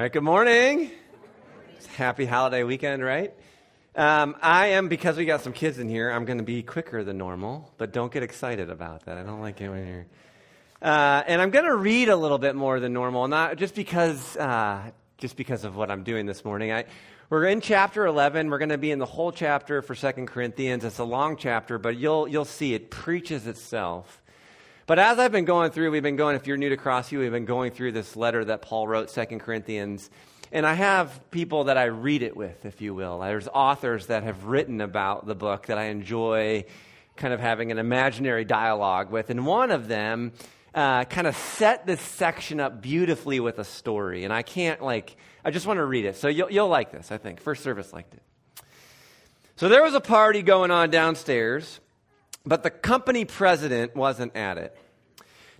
right, good morning. It's Happy holiday weekend, right? Um, I am, because we got some kids in here, I'm going to be quicker than normal, but don't get excited about that. I don't like it when you're. Uh, and I'm going to read a little bit more than normal, not just because, uh, just because of what I'm doing this morning. I, we're in chapter 11. We're going to be in the whole chapter for Second Corinthians. It's a long chapter, but you'll, you'll see it preaches itself. But as I've been going through, we've been going, if you're new to Crossview, we've been going through this letter that Paul wrote, Second Corinthians. And I have people that I read it with, if you will. There's authors that have written about the book that I enjoy kind of having an imaginary dialogue with. And one of them uh, kind of set this section up beautifully with a story. And I can't, like, I just want to read it. So you'll, you'll like this, I think. First service liked it. So there was a party going on downstairs, but the company president wasn't at it.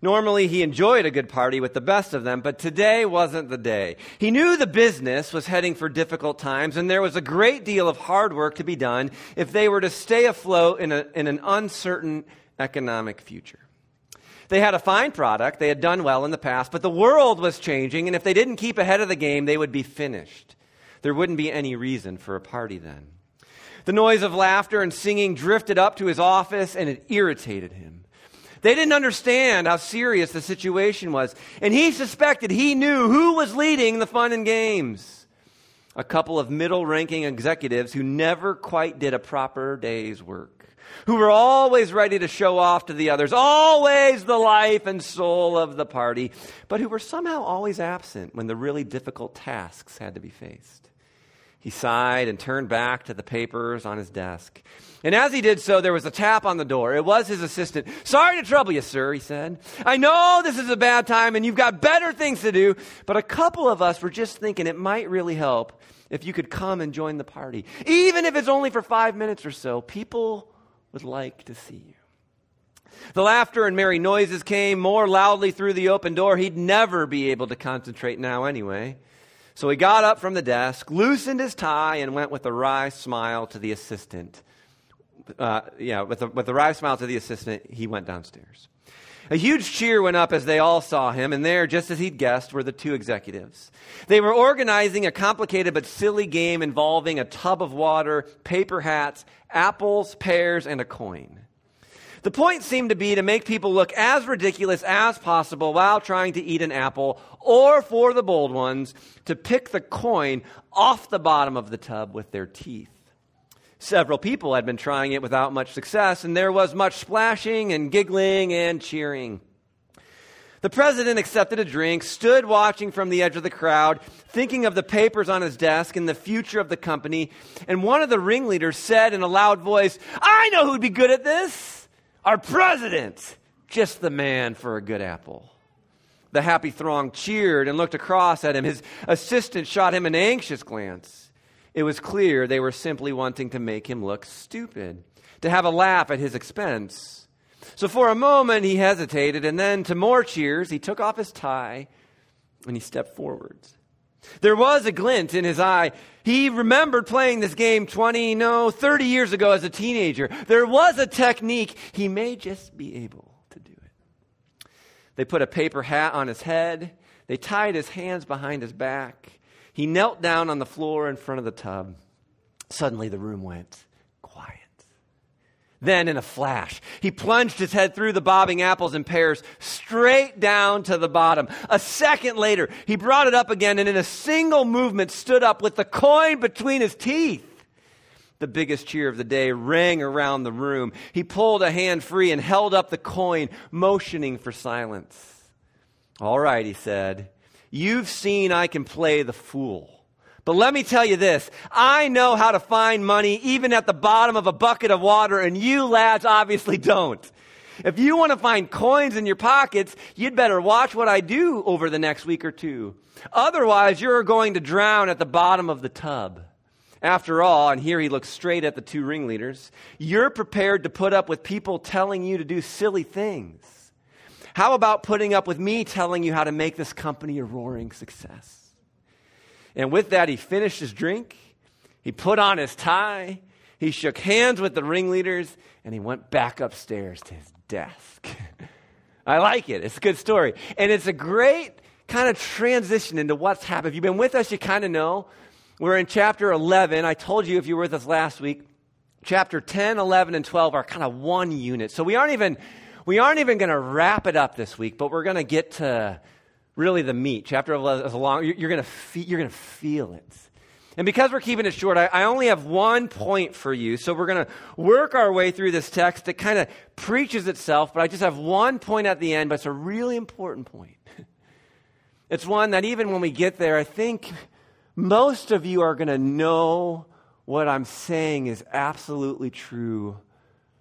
Normally, he enjoyed a good party with the best of them, but today wasn't the day. He knew the business was heading for difficult times, and there was a great deal of hard work to be done if they were to stay afloat in, a, in an uncertain economic future. They had a fine product, they had done well in the past, but the world was changing, and if they didn't keep ahead of the game, they would be finished. There wouldn't be any reason for a party then. The noise of laughter and singing drifted up to his office, and it irritated him. They didn't understand how serious the situation was. And he suspected he knew who was leading the fun and games. A couple of middle ranking executives who never quite did a proper day's work, who were always ready to show off to the others, always the life and soul of the party, but who were somehow always absent when the really difficult tasks had to be faced. He sighed and turned back to the papers on his desk. And as he did so, there was a tap on the door. It was his assistant. Sorry to trouble you, sir, he said. I know this is a bad time and you've got better things to do, but a couple of us were just thinking it might really help if you could come and join the party. Even if it's only for five minutes or so, people would like to see you. The laughter and merry noises came more loudly through the open door. He'd never be able to concentrate now anyway. So he got up from the desk, loosened his tie, and went with a wry smile to the assistant. Uh, yeah, with a, with a wry smile to the assistant, he went downstairs. A huge cheer went up as they all saw him, and there, just as he'd guessed, were the two executives. They were organizing a complicated but silly game involving a tub of water, paper hats, apples, pears, and a coin. The point seemed to be to make people look as ridiculous as possible while trying to eat an apple, or for the bold ones, to pick the coin off the bottom of the tub with their teeth. Several people had been trying it without much success, and there was much splashing and giggling and cheering. The president accepted a drink, stood watching from the edge of the crowd, thinking of the papers on his desk and the future of the company, and one of the ringleaders said in a loud voice, I know who'd be good at this. Our president, just the man for a good apple. The happy throng cheered and looked across at him. His assistant shot him an anxious glance. It was clear they were simply wanting to make him look stupid, to have a laugh at his expense. So for a moment he hesitated, and then to more cheers, he took off his tie and he stepped forwards. There was a glint in his eye. He remembered playing this game 20, no, 30 years ago as a teenager. There was a technique. He may just be able to do it. They put a paper hat on his head. They tied his hands behind his back. He knelt down on the floor in front of the tub. Suddenly the room went quiet. then, in a flash, he plunged his head through the bobbing apples and pears straight down to the bottom. A second later, he brought it up again and, in a single movement, stood up with the coin between his teeth. The biggest cheer of the day rang around the room. He pulled a hand free and held up the coin, motioning for silence. All right, he said, you've seen I can play the fool. But let me tell you this I know how to find money even at the bottom of a bucket of water, and you lads obviously don't. If you want to find coins in your pockets, you'd better watch what I do over the next week or two. Otherwise, you're going to drown at the bottom of the tub. After all, and here he looks straight at the two ringleaders, you're prepared to put up with people telling you to do silly things. How about putting up with me telling you how to make this company a roaring success? And with that, he finished his drink, he put on his tie, he shook hands with the ringleaders, and he went back upstairs to his desk. I like it. It's a good story. And it's a great kind of transition into what's happened. If you've been with us, you kind of know. We're in chapter 11. I told you if you were with us last week, chapter 10, 11, and 12 are kind of one unit. So we aren't even, we aren't even going to wrap it up this week, but we're going to get to really the meat. Chapter 11 is long. You're going to, fe- you're going to feel it. And because we're keeping it short, I, I only have one point for you. So we're going to work our way through this text that kind of preaches itself, but I just have one point at the end, but it's a really important point. It's one that even when we get there, I think most of you are going to know what I'm saying is absolutely true.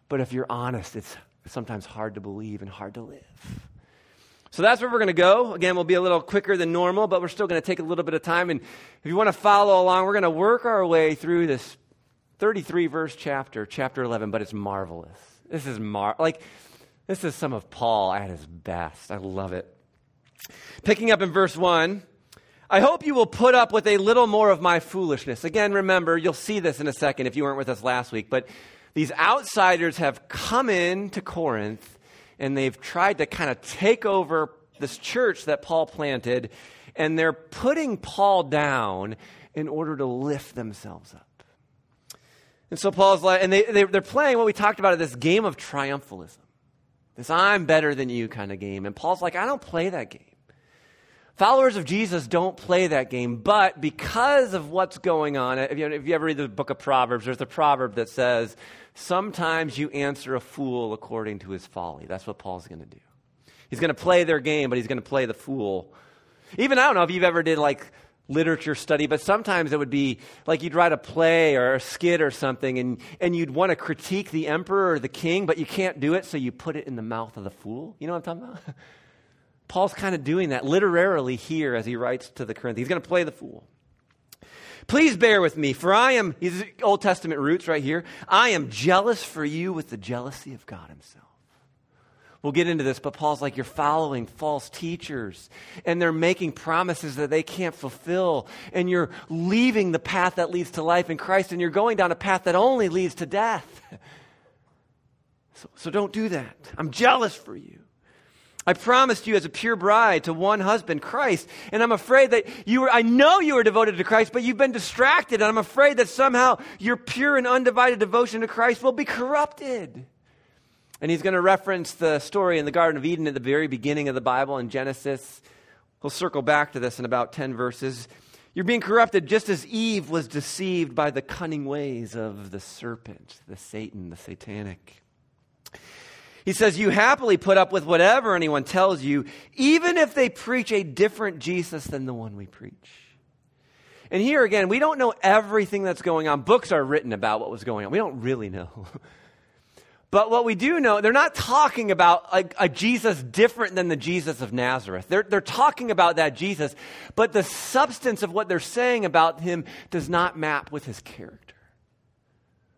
But if you're honest, it's sometimes hard to believe and hard to live. So that's where we're going to go. Again, we'll be a little quicker than normal, but we're still going to take a little bit of time. And if you want to follow along, we're going to work our way through this 33 verse chapter, chapter 11, but it's marvelous. This is mar like this is some of Paul at his best. I love it. Picking up in verse 1, I hope you will put up with a little more of my foolishness. Again, remember, you'll see this in a second if you weren't with us last week, but these outsiders have come in to Corinth and they've tried to kind of take over this church that Paul planted, and they're putting Paul down in order to lift themselves up. And so Paul's like, and they, they, are playing what we talked about this game of triumphalism. This I'm better than you kind of game. And Paul's like, I don't play that game. Followers of Jesus don't play that game, but because of what's going on, if you, if you ever read the book of Proverbs, there's a proverb that says, Sometimes you answer a fool according to his folly. That's what Paul's going to do. He's going to play their game, but he's going to play the fool. Even I don't know if you've ever did like literature study, but sometimes it would be like you'd write a play or a skit or something, and, and you'd want to critique the emperor or the king, but you can't do it, so you put it in the mouth of the fool. You know what I'm talking about? Paul's kind of doing that literally here as he writes to the Corinthians. He's going to play the fool. Please bear with me, for I am, these Old Testament roots right here. I am jealous for you with the jealousy of God Himself. We'll get into this, but Paul's like, you're following false teachers, and they're making promises that they can't fulfill, and you're leaving the path that leads to life in Christ, and you're going down a path that only leads to death. So, so don't do that. I'm jealous for you. I promised you as a pure bride to one husband, Christ, and I'm afraid that you were, I know you are devoted to Christ, but you've been distracted, and I'm afraid that somehow your pure and undivided devotion to Christ will be corrupted. And he's going to reference the story in the Garden of Eden at the very beginning of the Bible in Genesis. We'll circle back to this in about 10 verses. You're being corrupted just as Eve was deceived by the cunning ways of the serpent, the Satan, the satanic. He says, You happily put up with whatever anyone tells you, even if they preach a different Jesus than the one we preach. And here again, we don't know everything that's going on. Books are written about what was going on. We don't really know. But what we do know, they're not talking about a, a, Jesus different than the Jesus of Nazareth. They're, they're talking about that Jesus, but the substance of what they're saying about him does not map with his character.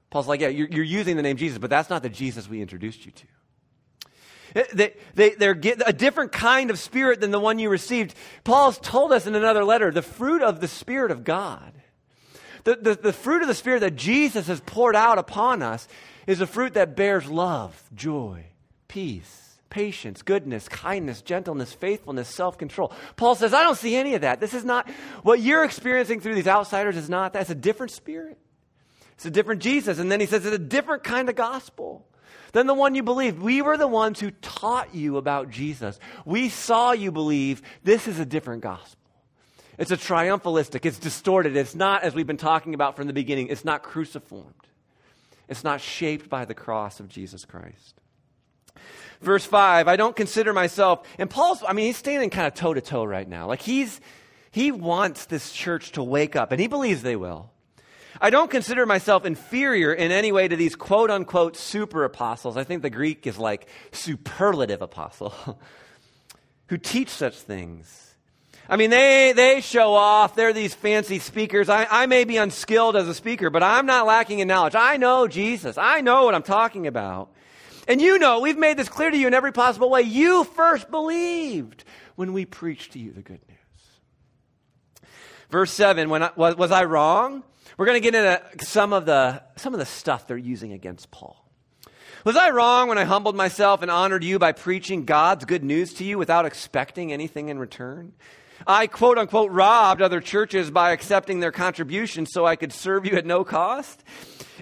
Paul's like, yeah, you're, you're using the name Jesus, but that's not the Jesus we introduced you to. Eh, they, they, they're get a different kind of spirit than the one you received. Paul's told us in another letter the fruit of the Spirit of God. The, the, the fruit of the Spirit that Jesus has poured out upon us is a fruit that bears love, joy, peace, patience, goodness, kindness, gentleness, faithfulness, self control. Paul says, I don't see any of that. This is not what you're experiencing through these outsiders, is not that. It's a different spirit, it's a different Jesus. And then he says, it's a different kind of gospel than the one you believed. We were the ones who taught you about Jesus. We saw you believe. This is a different gospel. It's a triumphalistic, it's distorted. It's not, as we've been talking about from the beginning, it's not cruciformed. It's not shaped by the cross of Jesus Christ. Verse 5, I don't consider myself, and Paul's, I mean, he's standing kind of toe to toe right now. Like he's, he wants this church to wake up, and he believes they will. I don't consider myself inferior in any way to these quote unquote super apostles. I think the Greek is like superlative apostle who teach such things. I mean, they, they show off. They're these fancy speakers. I, I may be unskilled as a speaker, but I'm not lacking in knowledge. I know Jesus. I know what I'm talking about. And you know, we've made this clear to you in every possible way. You first believed when we preached to you the good news. Verse 7 when I, was, was I wrong? We're going to get into some of the some of the stuff they're using against Paul. Was I wrong when I humbled myself and honored you by preaching God's good news to you without expecting anything in return? I, quote unquote, robbed other churches by accepting their contributions so I could serve you at no cost.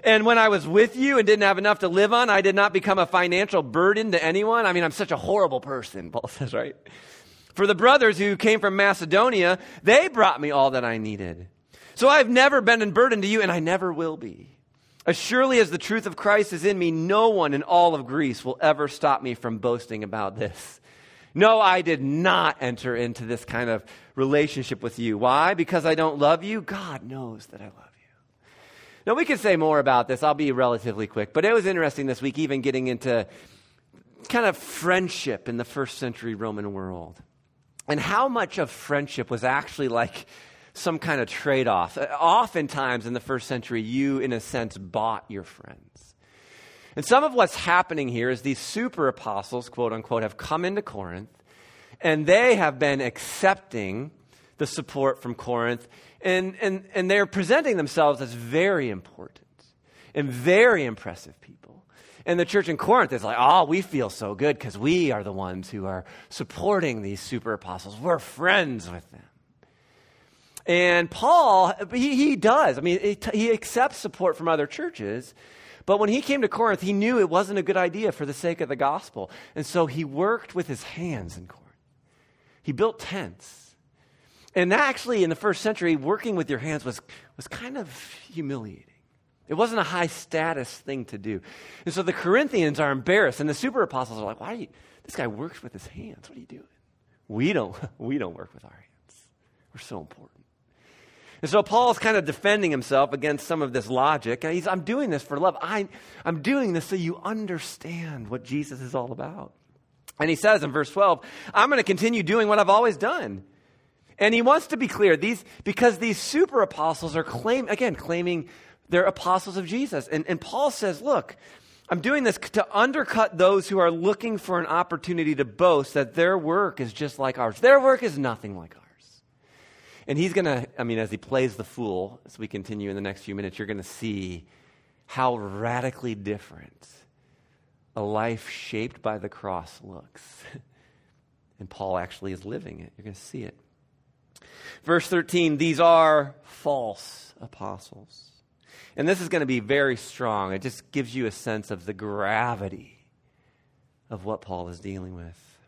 And when I was with you and didn't have enough to live on, I did not become a financial burden to anyone. I mean, I'm such a horrible person, Paul says, right? For the brothers who came from Macedonia, they brought me all that I needed. So I've never been a burden to you, and I never will be. As surely as the truth of Christ is in me, no one in all of Greece will ever stop me from boasting about this. No, I did not enter into this kind of relationship with you. Why? Because I don't love you? God knows that I love you. Now, we could say more about this. I'll be relatively quick. But it was interesting this week, even getting into kind of friendship in the first century Roman world. And how much of friendship was actually like some kind of trade off. Uh, oftentimes in the first century, you, in a sense, bought your friends. And some of what's happening here is these super apostles, quote unquote, have come into Corinth and they have been accepting the support from Corinth and, and, and they're presenting themselves as very important and very impressive people. And the church in Corinth is like, oh, we feel so good because we are the ones who are supporting these super apostles. We're friends with them. And Paul, he, he does. I mean, he accepts support from other churches. But when he came to Corinth, he knew it wasn't a good idea for the sake of the gospel. And so he worked with his hands in Corinth. He built tents. And actually, in the first century, working with your hands was, was kind of humiliating. It wasn't a high status thing to do. And so the Corinthians are embarrassed, and the super apostles are like, why do you, this guy works with his hands. What are you doing? We don't, we don't work with our hands. We're so important. And so Paul's kind of defending himself against some of this logic. He's, I'm doing this for love. I, I'm doing this so you understand what Jesus is all about. And he says in verse 12, I'm going to continue doing what I've always done. And he wants to be clear, these, because these super apostles are claim, again, claiming they're apostles of Jesus. And, and Paul says, look, I'm doing this to undercut those who are looking for an opportunity to boast that their work is just like ours. Their work is nothing like ours. And he's going to, I mean, as he plays the fool, as we continue in the next few minutes, you're going to see how radically different a life shaped by the cross looks. and Paul actually is living it. You're going to see it. Verse 13 these are false apostles. And this is going to be very strong. It just gives you a sense of the gravity of what Paul is dealing with.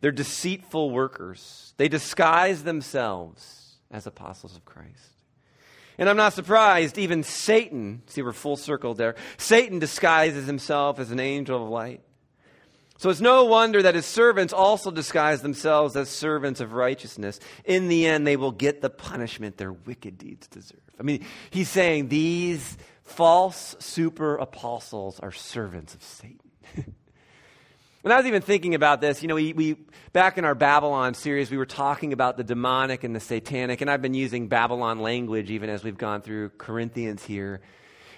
They're deceitful workers, they disguise themselves as apostles of Christ. And I'm not surprised, even Satan, see, we're full circle there. Satan disguises himself as an angel of light. So it's no wonder that his servants also disguise themselves as servants of righteousness. In the end, they will get the punishment their wicked deeds deserve. I mean, he's saying these false super apostles are servants of Satan. When I was even thinking about this, you know, we, we, back in our Babylon series, we were talking about the demonic and the satanic, and I've been using Babylon language even as we've gone through Corinthians here.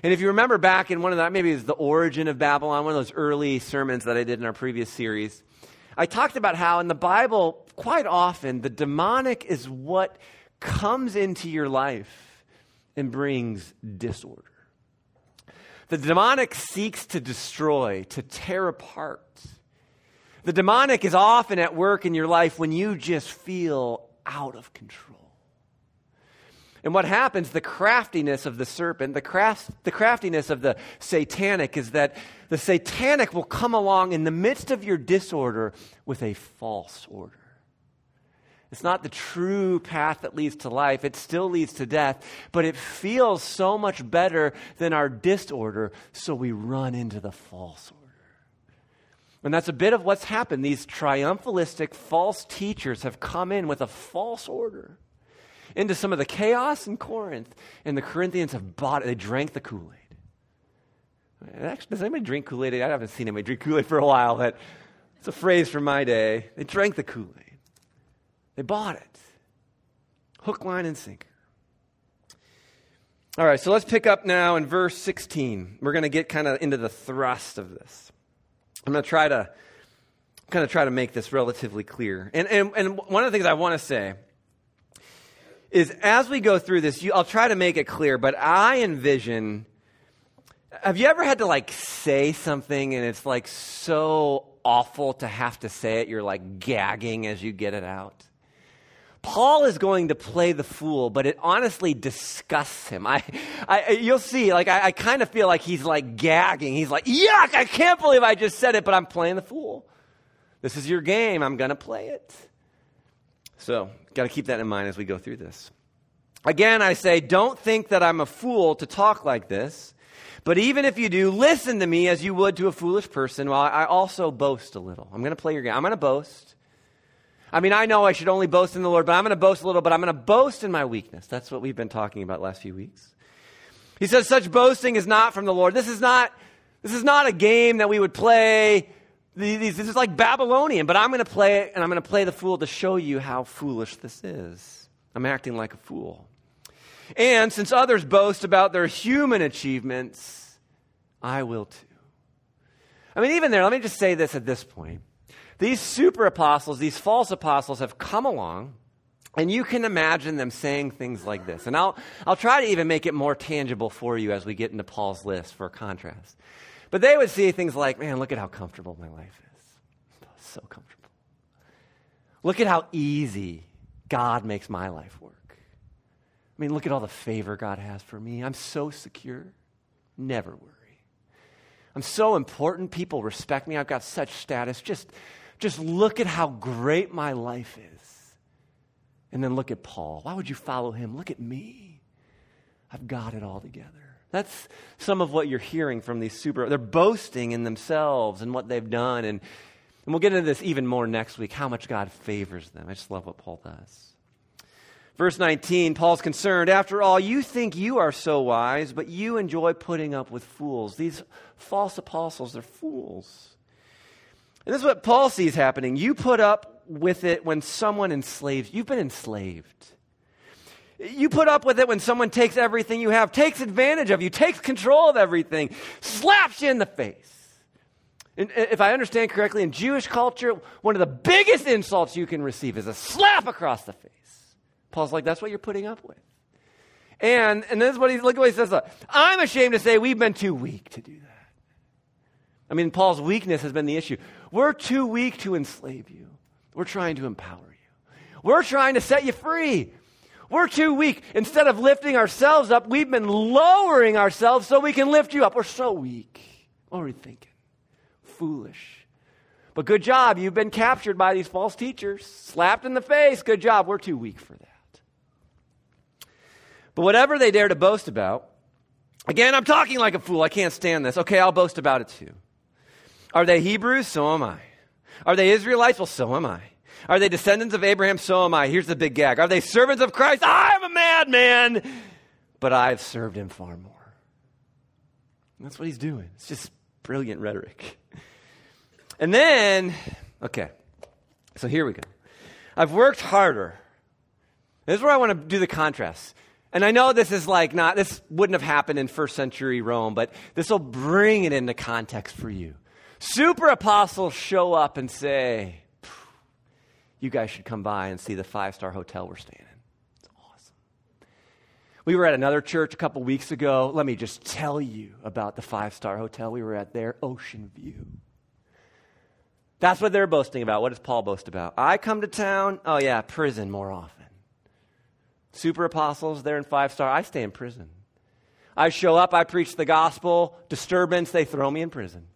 And if you remember back in one of that, maybe it was the origin of Babylon, one of those early sermons that I did in our previous series, I talked about how in the Bible, quite often, the demonic is what comes into your life and brings disorder. The demonic seeks to destroy, to tear apart. The demonic is often at work in your life when you just feel out of control. And what happens, the craftiness of the serpent, the, craft, the craftiness of the satanic, is that the satanic will come along in the midst of your disorder with a false order. It's not the true path that leads to life. It still leads to death, but it feels so much better than our disorder, so we run into the false order. And that's a bit of what's happened. These triumphalistic false teachers have come in with a false order into some of the chaos in Corinth, and the Corinthians have bought it. They drank the Kool Aid. Actually, does anybody drink Kool Aid? I haven't seen anybody drink Kool Aid for a while, but it's a phrase from my day. They drank the Kool Aid, they bought it. Hook, line, and sinker. All right, so let's pick up now in verse 16. We're going to get kind of into the thrust of this. I'm going to try to kind of try to make this relatively clear. And, and, and one of the things I want to say is as we go through this, you, I'll try to make it clear, but I envision. Have you ever had to like say something and it's like so awful to have to say it, you're like gagging as you get it out? Paul is going to play the fool, but it honestly disgusts him. I, I you'll see, like, I, I kind of feel like he's like gagging. He's like, yuck, I can't believe I just said it, but I'm playing the fool. This is your game. I'm going to play it. So, got to keep that in mind as we go through this. Again, I say, don't think that I'm a fool to talk like this. But even if you do, listen to me as you would to a foolish person while I also boast a little. I'm going to play your game. I'm going to boast. I mean, I know I should only boast in the Lord, but I'm going to boast a little, but I'm going to boast in my weakness. That's what we've been talking about last few weeks. He says, such boasting is not from the Lord. This is not, this is not a game that we would play. This is like Babylonian, but I'm going to play it, and I'm going to play the fool to show you how foolish this is. I'm acting like a fool. And since others boast about their human achievements, I will too. I mean, even there, let me just say this at this point. These super apostles, these false apostles, have come along, and you can imagine them saying things like this. And I'll, I'll try to even make it more tangible for you as we get into Paul's list for contrast. But they would say things like, man, look at how comfortable my life is. So comfortable. Look at how easy God makes my life work. I mean, look at all the favor God has for me. I'm so secure. Never worry. I'm so important. People respect me. I've got such status. Just just look at how great my life is. And then look at Paul. Why would you follow him? Look at me. I've got it all together. That's some of what you're hearing from these super. They're boasting in themselves and what they've done. And, and we'll get into this even more next week how much God favors them. I just love what Paul does. Verse 19, Paul's concerned. After all, you think you are so wise, but you enjoy putting up with fools. These false apostles, they're fools. And this is what Paul sees happening. You put up with it when someone enslaves. You've been enslaved. You put up with it when someone takes everything you have, takes advantage of you, takes control of everything, slaps you in the face. And uh, if I understand correctly, in Jewish culture, one of the biggest insults you can receive is a slap across the face. Paul's like, that's what you're putting up with. And, and this is what he, look at what he says. Uh, I'm ashamed to say we've been too weak to do that. I mean, Paul's weakness has been the issue. We're too weak to enslave you. We're trying to empower you. We're trying to set you free. We're too weak. Instead of lifting ourselves up, we've been lowering ourselves so we can lift you up. We're so weak. What are we thinking? Foolish. But good job. You've been captured by these false teachers, slapped in the face. Good job. We're too weak for that. But whatever they dare to boast about, again, I'm talking like a fool. I can't stand this. Okay, I'll boast about it too. Are they Hebrews? So am I. Are they Israelites? Well, so am I. Are they descendants of Abraham? So am I. Here's the big gag. Are they servants of Christ? I'm a madman, but I've served him far more. That's what he's doing. It's just brilliant rhetoric. And then, okay, so here we go. I've worked harder. This is where I want to do the contrast. And I know this is like not, this wouldn't have happened in first century Rome, but this will bring it into context for you. Super apostles show up and say, You guys should come by and see the five star hotel we're staying in. It's awesome. We were at another church a couple weeks ago. Let me just tell you about the five star hotel we were at there, Ocean View. That's what they're boasting about. What does Paul boast about? I come to town. Oh, yeah, prison more often. Super apostles, they're in five star. I stay in prison. I show up, I preach the gospel, disturbance, they throw me in prison.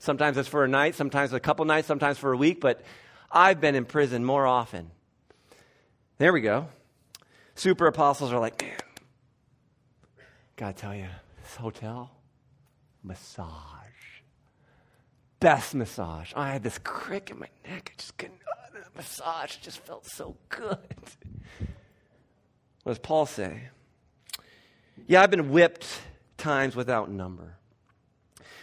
Sometimes it's for a night, sometimes a couple nights, sometimes for a week, but I've been in prison more often. There we go. Super apostles are like, man, gotta tell you, this hotel, massage. Best massage. I had this crick in my neck. I just couldn't, uh, the massage just felt so good. What does Paul say? Yeah, I've been whipped times without number.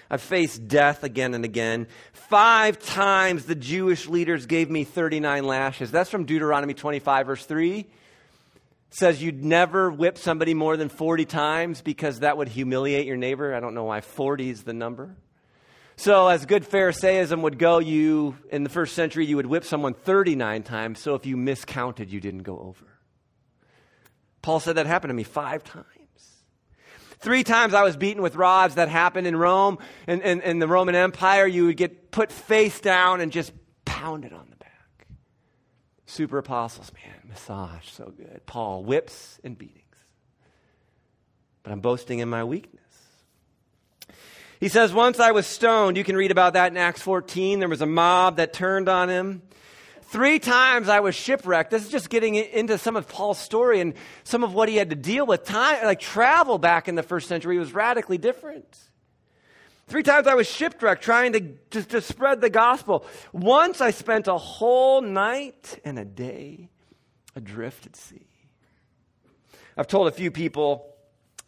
I've faced death again and again. Five times the Jewish leaders gave me 39 lashes. That's from Deuteronomy 25, verse 3. It says you'd never whip somebody more than 40 times because that would humiliate your neighbor. I don't know why 40 is the number. So, as good Pharisaism would go, you, in the first century, you would whip someone 39 times. So, if you miscounted, you didn't go over. Paul said that happened to me five times. Three times I was beaten with rods. That happened in Rome. In, in, in the Roman Empire, you would get put face down and just pounded on the back. Super apostles, man, massage, so good. Paul, whips and beatings. But I'm boasting in my weakness. He says, Once I was stoned. You can read about that in Acts 14. There was a mob that turned on him. Three times I was shipwrecked. This is just getting into some of Paul's story and some of what he had to deal with. Time, like travel back in the first century was radically different. Three times I was shipwrecked trying to, to, to spread the gospel. Once I spent a whole night and a day adrift at sea. I've told a few people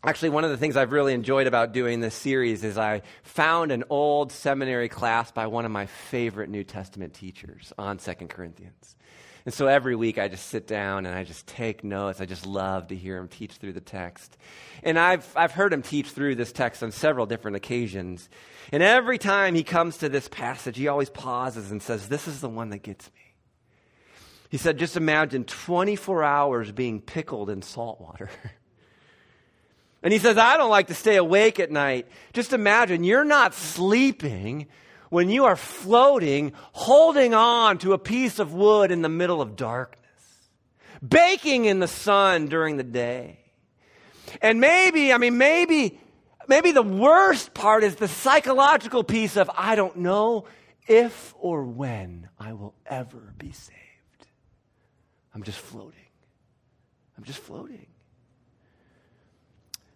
Actually, one of the things I've really enjoyed about doing this series is I found an old seminary class by one of my favorite New Testament teachers on Second Corinthians. And so every week I just sit down and I just take notes. I just love to hear him teach through the text. And I've, I've heard him teach through this text on several different occasions. And every time he comes to this passage, he always pauses and says, This is the one that gets me. He said, Just imagine 24 hours being pickled in salt water. And he says, I don't like to stay awake at night. Just imagine you're not sleeping when you are floating, holding on to a piece of wood in the middle of darkness, baking in the sun during the day. And maybe, I mean, maybe, maybe the worst part is the psychological piece of I don't know if or when I will ever be saved. I'm just floating. I'm just floating.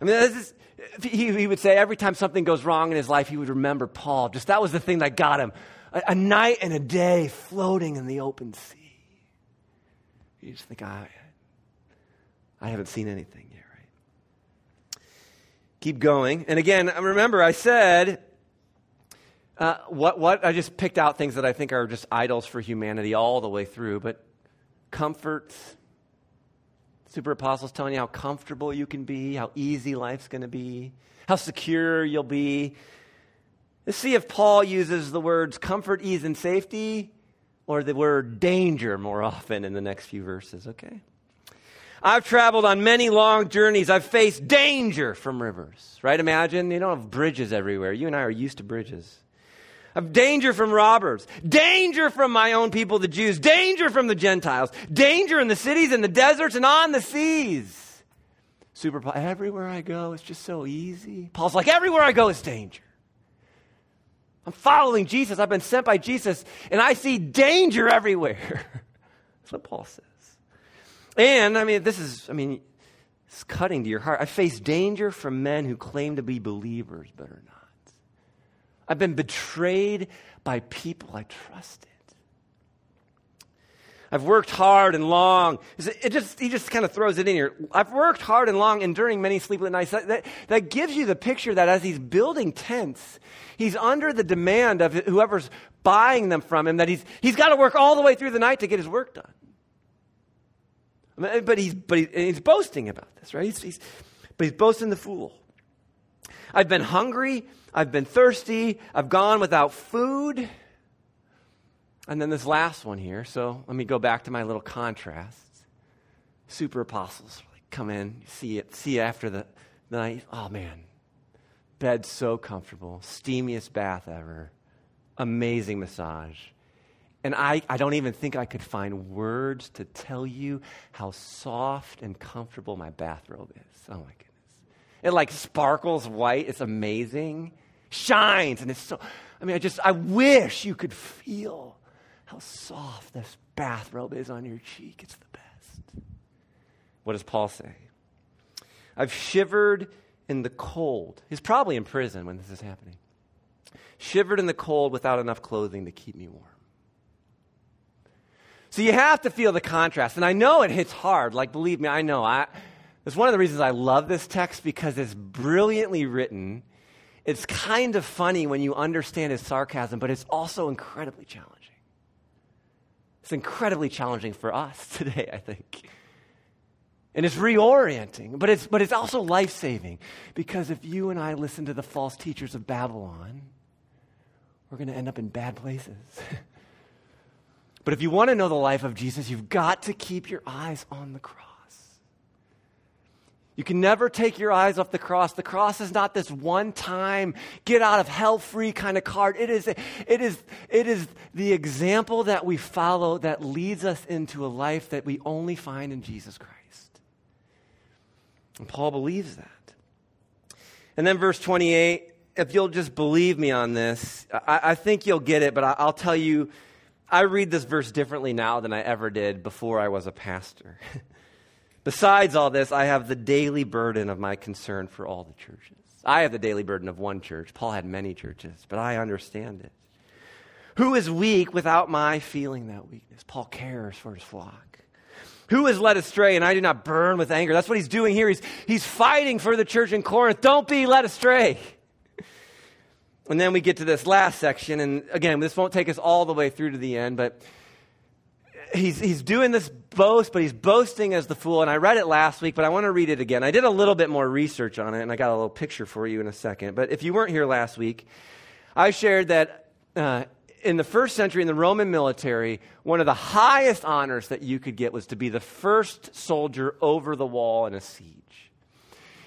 I mean, is, he, he, would say every time something goes wrong in his life, he would remember Paul. Just that was the thing that got him. A, a night and a day floating in the open sea. You just think, I, I haven't seen anything yet, right? Keep going. And again, remember, I said, uh, what, what, I just picked out things that I think are just idols for humanity all the way through, but comfort, super apostles telling you how comfortable you can be, how easy life's going to be, how secure you'll be. Let's see if Paul uses the words comfort, ease, and safety or the word danger more often in the next few verses, okay? I've traveled on many long journeys. I've faced danger from rivers, right? Imagine you don't have bridges everywhere. You and I are used to bridges of danger from robbers, danger from my own people, the Jews, danger from the Gentiles, danger in the cities and the deserts and on the seas. Super, everywhere I go, it's just so easy. Paul's like, everywhere I go is danger. I'm following Jesus. I've been sent by Jesus, and I see danger everywhere. That's what Paul says. And, I mean, this is, I mean, it's cutting to your heart. I face danger from men who claim to be believers but are not. I've been betrayed by people I trusted. I've worked hard and long. It just, he just kind of throws it in here. I've worked hard and long, enduring many sleepless nights. That, that, that gives you the picture that as he's building tents, he's under the demand of whoever's buying them from him, that he's, he's got to work all the way through the night to get his work done. But he's, but he, he's boasting about this, right? He's, he's, but he's boasting the fool. I've been hungry I've been thirsty. I've gone without food. And then this last one here. So let me go back to my little contrasts. Super apostles like, come in, see it, see after the, night. Oh man, bed so comfortable, steamiest bath ever, amazing massage. And I, I don't even think I could find words to tell you how soft and comfortable my bathrobe is. Oh my goodness. It like sparkles white. It's amazing shines. And it's so, I mean, I just, I wish you could feel how soft this bathrobe is on your cheek. It's the best. What does Paul say? I've shivered in the cold. He's probably in prison when this is happening. Shivered in the cold without enough clothing to keep me warm. So you have to feel the contrast. And I know it hits hard. Like, believe me, I know. I, it's one of the reasons I love this text because it's brilliantly written it's kind of funny when you understand his sarcasm, but it's also incredibly challenging. It's incredibly challenging for us today, I think. And it's reorienting, but it's, but it's also life saving because if you and I listen to the false teachers of Babylon, we're going to end up in bad places. but if you want to know the life of Jesus, you've got to keep your eyes on the cross. You can never take your eyes off the cross. The cross is not this one time get out of hell free kind of card. It is, it, is, it is the example that we follow that leads us into a life that we only find in Jesus Christ. And Paul believes that. And then verse 28 if you'll just believe me on this, I, I think you'll get it, but I, I'll tell you, I read this verse differently now than I ever did before I was a pastor. Besides all this, I have the daily burden of my concern for all the churches. I have the daily burden of one church. Paul had many churches, but I understand it. Who is weak without my feeling that weakness? Paul cares for his flock. Who is led astray and I do not burn with anger? That's what he's doing here. He's, he's fighting for the church in Corinth. Don't be led astray. And then we get to this last section, and again, this won't take us all the way through to the end, but he's, he's doing this boast, but he's boasting as the fool. And I read it last week, but I want to read it again. I did a little bit more research on it, and I got a little picture for you in a second. But if you weren't here last week, I shared that uh, in the first century in the Roman military, one of the highest honors that you could get was to be the first soldier over the wall in a siege.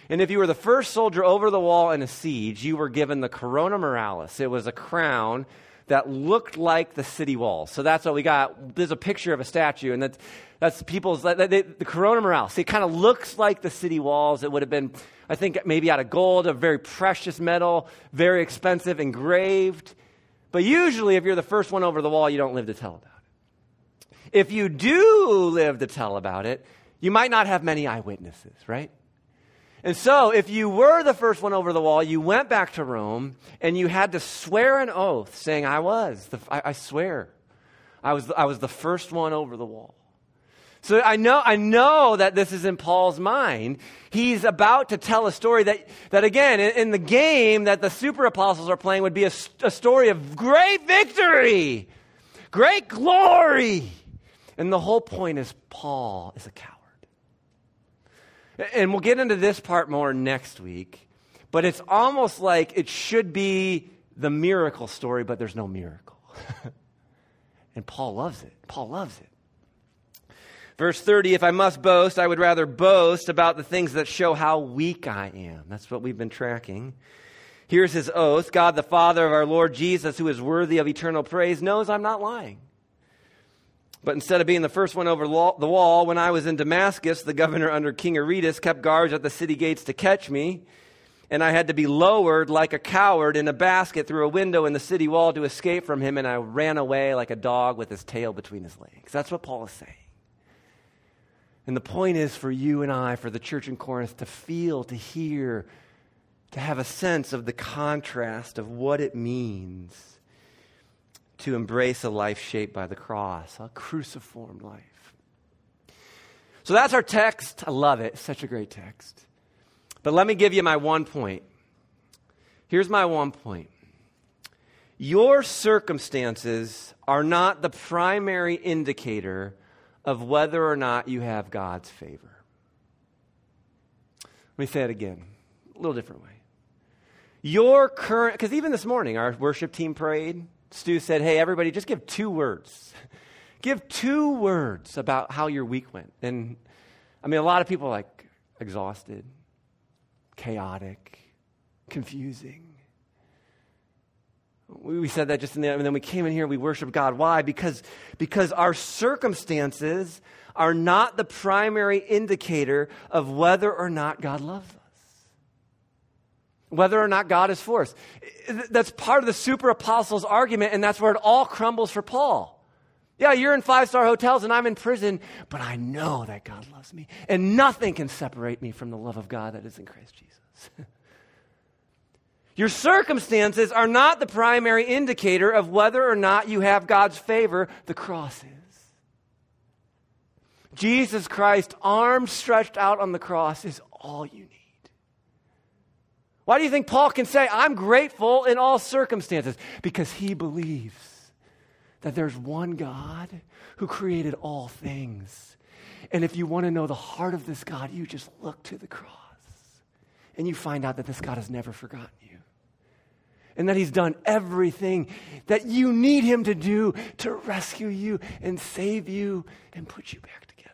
And if you were the first soldier over the wall in a siege, you were given the corona muralis. It was a crown that looked like the city walls. So that's what we got. There's a picture of a statue, and that's, that's people's, they, they, the corona muralis. It kind of looks like the city walls. It would have been, I think, maybe out of gold, a very precious metal, very expensive, engraved. But usually, if you're the first one over the wall, you don't live to tell about it. If you do live to tell about it, you might not have many eyewitnesses, right? And so, if you were the first one over the wall, you went back to Rome and you had to swear an oath saying, I was. The, I, I, swear. I was, I was the first one over the wall. So I know, I know that this is in Paul's mind. He's about to tell a story that, that again, in, in the game that the super apostles are playing would be a, a story of great victory, great glory. And the whole point is Paul is a coward. And we'll get into this part more next week, but it's almost like it should be the miracle story, but there's no miracle. and Paul loves it. Paul loves it. Verse 30 If I must boast, I would rather boast about the things that show how weak I am. That's what we've been tracking. Here's his oath God, the Father of our Lord Jesus, who is worthy of eternal praise, knows I'm not lying. But instead of being the first one over the wall, when I was in Damascus, the governor under King Aretas kept guards at the city gates to catch me. And I had to be lowered like a coward in a basket through a window in the city wall to escape from him. And I ran away like a dog with his tail between his legs. That's what Paul is saying. And the point is for you and I, for the church in Corinth, to feel, to hear, to have a sense of the contrast of what it means to embrace a life shaped by the cross, a cruciform life. So that's our text. I love it. Such a great text. But let me give you my one point. Here's my one point. Your circumstances are not the primary indicator of whether or not you have God's favor. Let me say it again, a little different way. Your current, because even this morning, our worship team prayed. Stu said, Hey, everybody, just give two words. give two words about how your week went. And I mean, a lot of people like exhausted, chaotic, confusing. We, said that just in the, and then we came in here, we worship God. Why? Because, because our circumstances are not the primary indicator of whether or not God loves us whether or not God is for us. That's part of the super apostles argument, and that's where it all crumbles for Paul. Yeah, you're in five star hotels and I'm in prison, but I know that God loves me, and nothing can separate me from the love of God that is in Christ Jesus. Your circumstances are not the primary indicator of whether or not you have God's favor, the cross is. Jesus Christ, arms stretched out on the cross, is all you need. Why do you think Paul can say, I'm grateful in all circumstances? Because he believes that there's one God who created all things. And if you want to know the heart of this God, you just look to the cross and you find out that this God has never forgotten you. And that he's done everything that you need him to do to rescue you and save you and put you back together.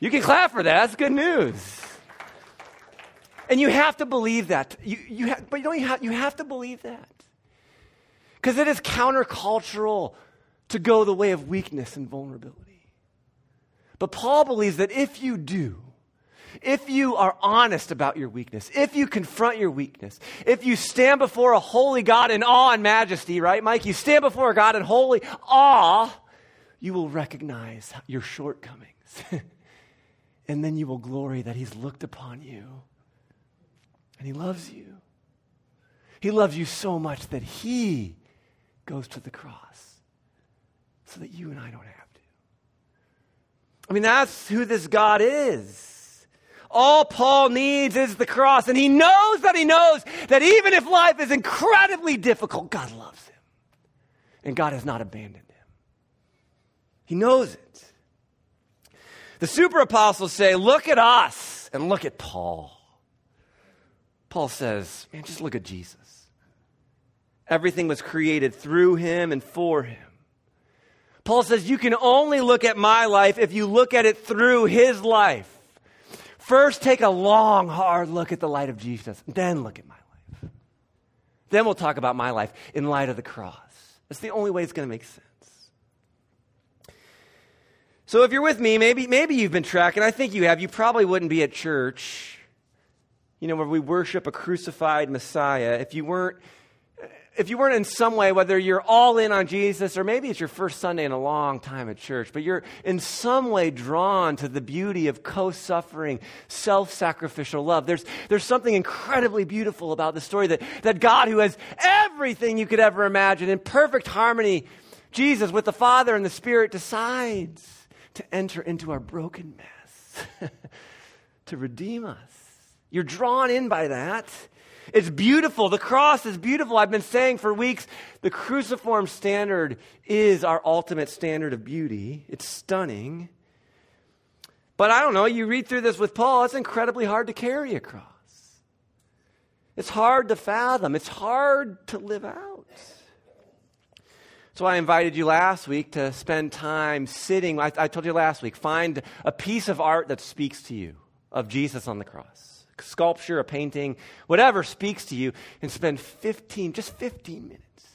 You can clap for that. That's good news. And you have to believe that. You, you have, but you, don't, you, have, you have to believe that. Because it is countercultural to go the way of weakness and vulnerability. But Paul believes that if you do, if you are honest about your weakness, if you confront your weakness, if you stand before a holy God in awe and majesty, right, Mike? You stand before God in holy awe, you will recognize your shortcomings. and then you will glory that He's looked upon you and He loves you. He loves you so much that He goes to the cross so that you and I don't have to. I mean, that's who this God is. All Paul needs is the cross. And he knows that he knows that even if life is incredibly difficult, God loves him. And God has not abandoned him. He knows it. The super apostles say, Look at us and look at Paul. Paul says, Man, just look at Jesus. Everything was created through him and for him. Paul says, You can only look at my life if you look at it through his life. First, take a long, hard look at the light of Jesus, then look at my life. Then we'll talk about my life in light of the cross. That's the only way it's going to make sense. So if you're with me, maybe, maybe you've been tracking. I think you have. You probably wouldn't be at church, you know, where we worship a crucified Messiah. If you weren't if you weren't in some way, whether you're all in on Jesus or maybe it's your first Sunday in a long time at church, but you're in some way drawn to the beauty of co suffering, self sacrificial love, there's, there's something incredibly beautiful about the story that, that God, who has everything you could ever imagine in perfect harmony, Jesus with the Father and the Spirit, decides to enter into our broken mess, to redeem us. You're drawn in by that. It's beautiful. The cross is beautiful. I've been saying for weeks the cruciform standard is our ultimate standard of beauty. It's stunning. But I don't know, you read through this with Paul, it's incredibly hard to carry across. It's hard to fathom, it's hard to live out. So I invited you last week to spend time sitting. I, I told you last week, find a piece of art that speaks to you of Jesus on the cross sculpture, a painting, whatever speaks to you, and spend 15, just 15 minutes,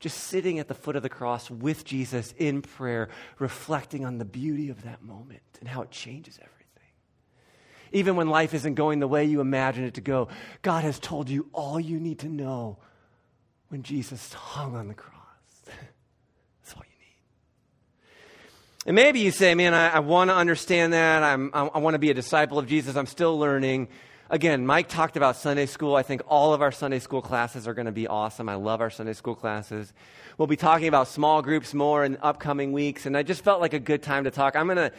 just sitting at the foot of the cross with Jesus in prayer, reflecting on the beauty of that moment and how it changes everything. Even when life isn't going the way you imagine it to go, God has told you all you need to know when Jesus hung on the cross. And maybe you say, man, I, I want to understand that. I'm, I, I want to be a disciple of Jesus. I'm still learning. Again, Mike talked about Sunday school. I think all of our Sunday school classes are going to be awesome. I love our Sunday school classes. We'll be talking about small groups more in upcoming weeks. And I just felt like a good time to talk. I'm going to,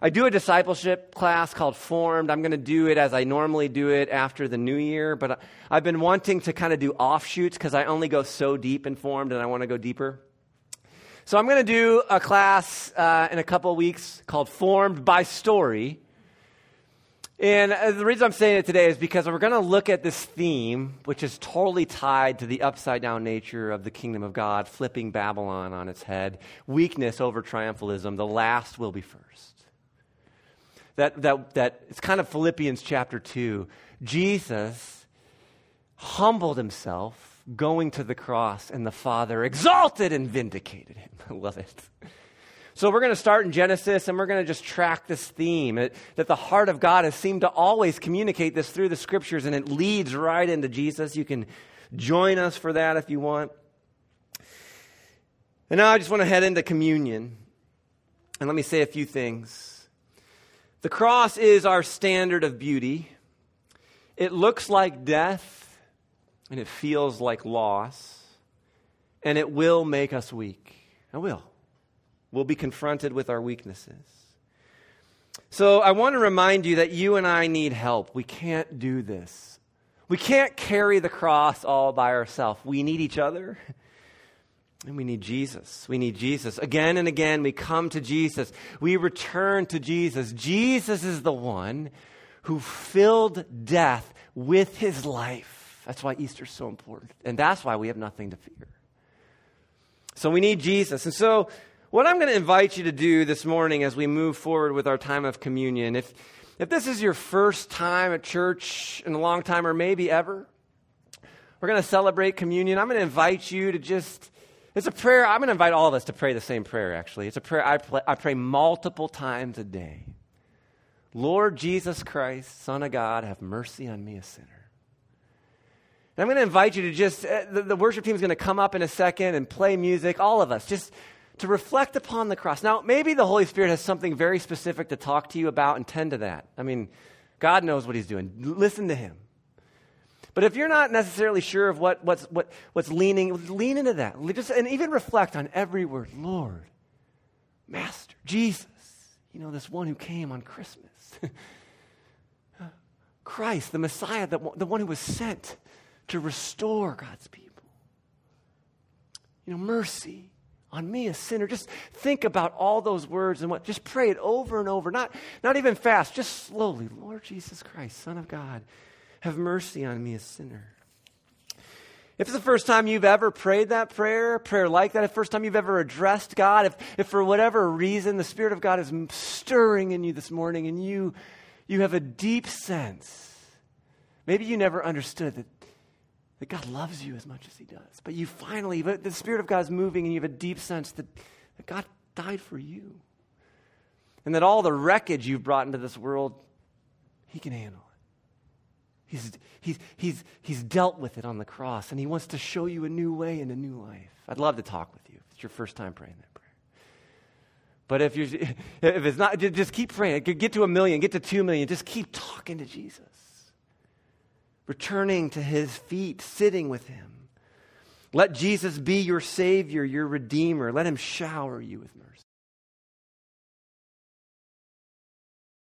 I do a discipleship class called Formed. I'm going to do it as I normally do it after the new year. But I've been wanting to kind of do offshoots because I only go so deep in Formed and I want to go deeper. So I'm going to do a class uh, in a couple weeks called Formed by Story. And uh, the reason I'm saying it today is because we're going to look at this theme, which is totally tied to the upside down nature of the kingdom of God, flipping Babylon on its head, weakness over triumphalism. The last will be first. That, that, that it's kind of Philippians chapter 2. Jesus humbled himself going to the cross, and the Father exalted and vindicated him. I love it. So we're going to start in Genesis and we're going to just track this theme it, that the heart of God has seemed to always communicate this through the scriptures and it leads right into Jesus. You can join us for that if you want. And now I just want to head into communion. And let me say a few things. The cross is our standard of beauty. It looks like death and it feels like loss, and it will make us weak. It will. We'll be confronted with our weaknesses. So I want to remind you that you and I need help. We can't do this. We can't carry the cross all by ourselves. We need each other. And we need Jesus. We need Jesus. Again and again, we come to Jesus. We return to Jesus. Jesus is the one who filled death with his life. That's why Easter's so important. And that's why we have nothing to fear. So we need Jesus. And so What I'm going to invite you to do this morning as we move forward with our time of communion, if, if this is your first time at church in a long time or maybe ever, we're going to celebrate communion. I'm going to invite you to just, it's a prayer. I'm going to invite all of us to pray the same prayer, actually. It's a prayer I, I pray multiple times a day. Lord Jesus Christ, Son of God, have mercy on me, a sinner. And I'm going to invite you to just, uh, the, the worship team is going to come up in a second and play music, all of us, just to reflect upon the cross. Now, maybe the Holy Spirit has something very specific to talk to you about and tend to that. I mean, God knows what He's doing. Listen to Him. But if you're not necessarily sure of what, what's, what, what's leaning, lean into that. Just, and even reflect on every word Lord, Master, Jesus, you know, this one who came on Christmas. Christ, the Messiah, the, the one who was sent to restore God's people. You know, mercy on me, a sinner. Just think about all those words and what, just pray it over and over. Not, not even fast, just slowly. Lord Jesus Christ, Son of God, have mercy on me, a sinner. If it's the first time you've ever prayed that prayer, prayer like that, if the first time you've ever addressed God, if, if for whatever reason the Spirit of God is stirring in you this morning and you, you have a deep sense, maybe you never understood that, that God loves you as much as He does, but you finally, but the Spirit of God is moving and you have a deep sense that, that God died for you. And that all the wreckage you've brought into this world, He can handle. it. He's, he's, he's, he's dealt with it on the cross, and he wants to show you a new way and a new life. I'd love to talk with you if it's your first time praying that prayer. But if, you're, if it's not, just keep praying. Get to a million, get to two million. Just keep talking to Jesus. Returning to his feet, sitting with him. Let Jesus be your Savior, your Redeemer. Let him shower you with mercy.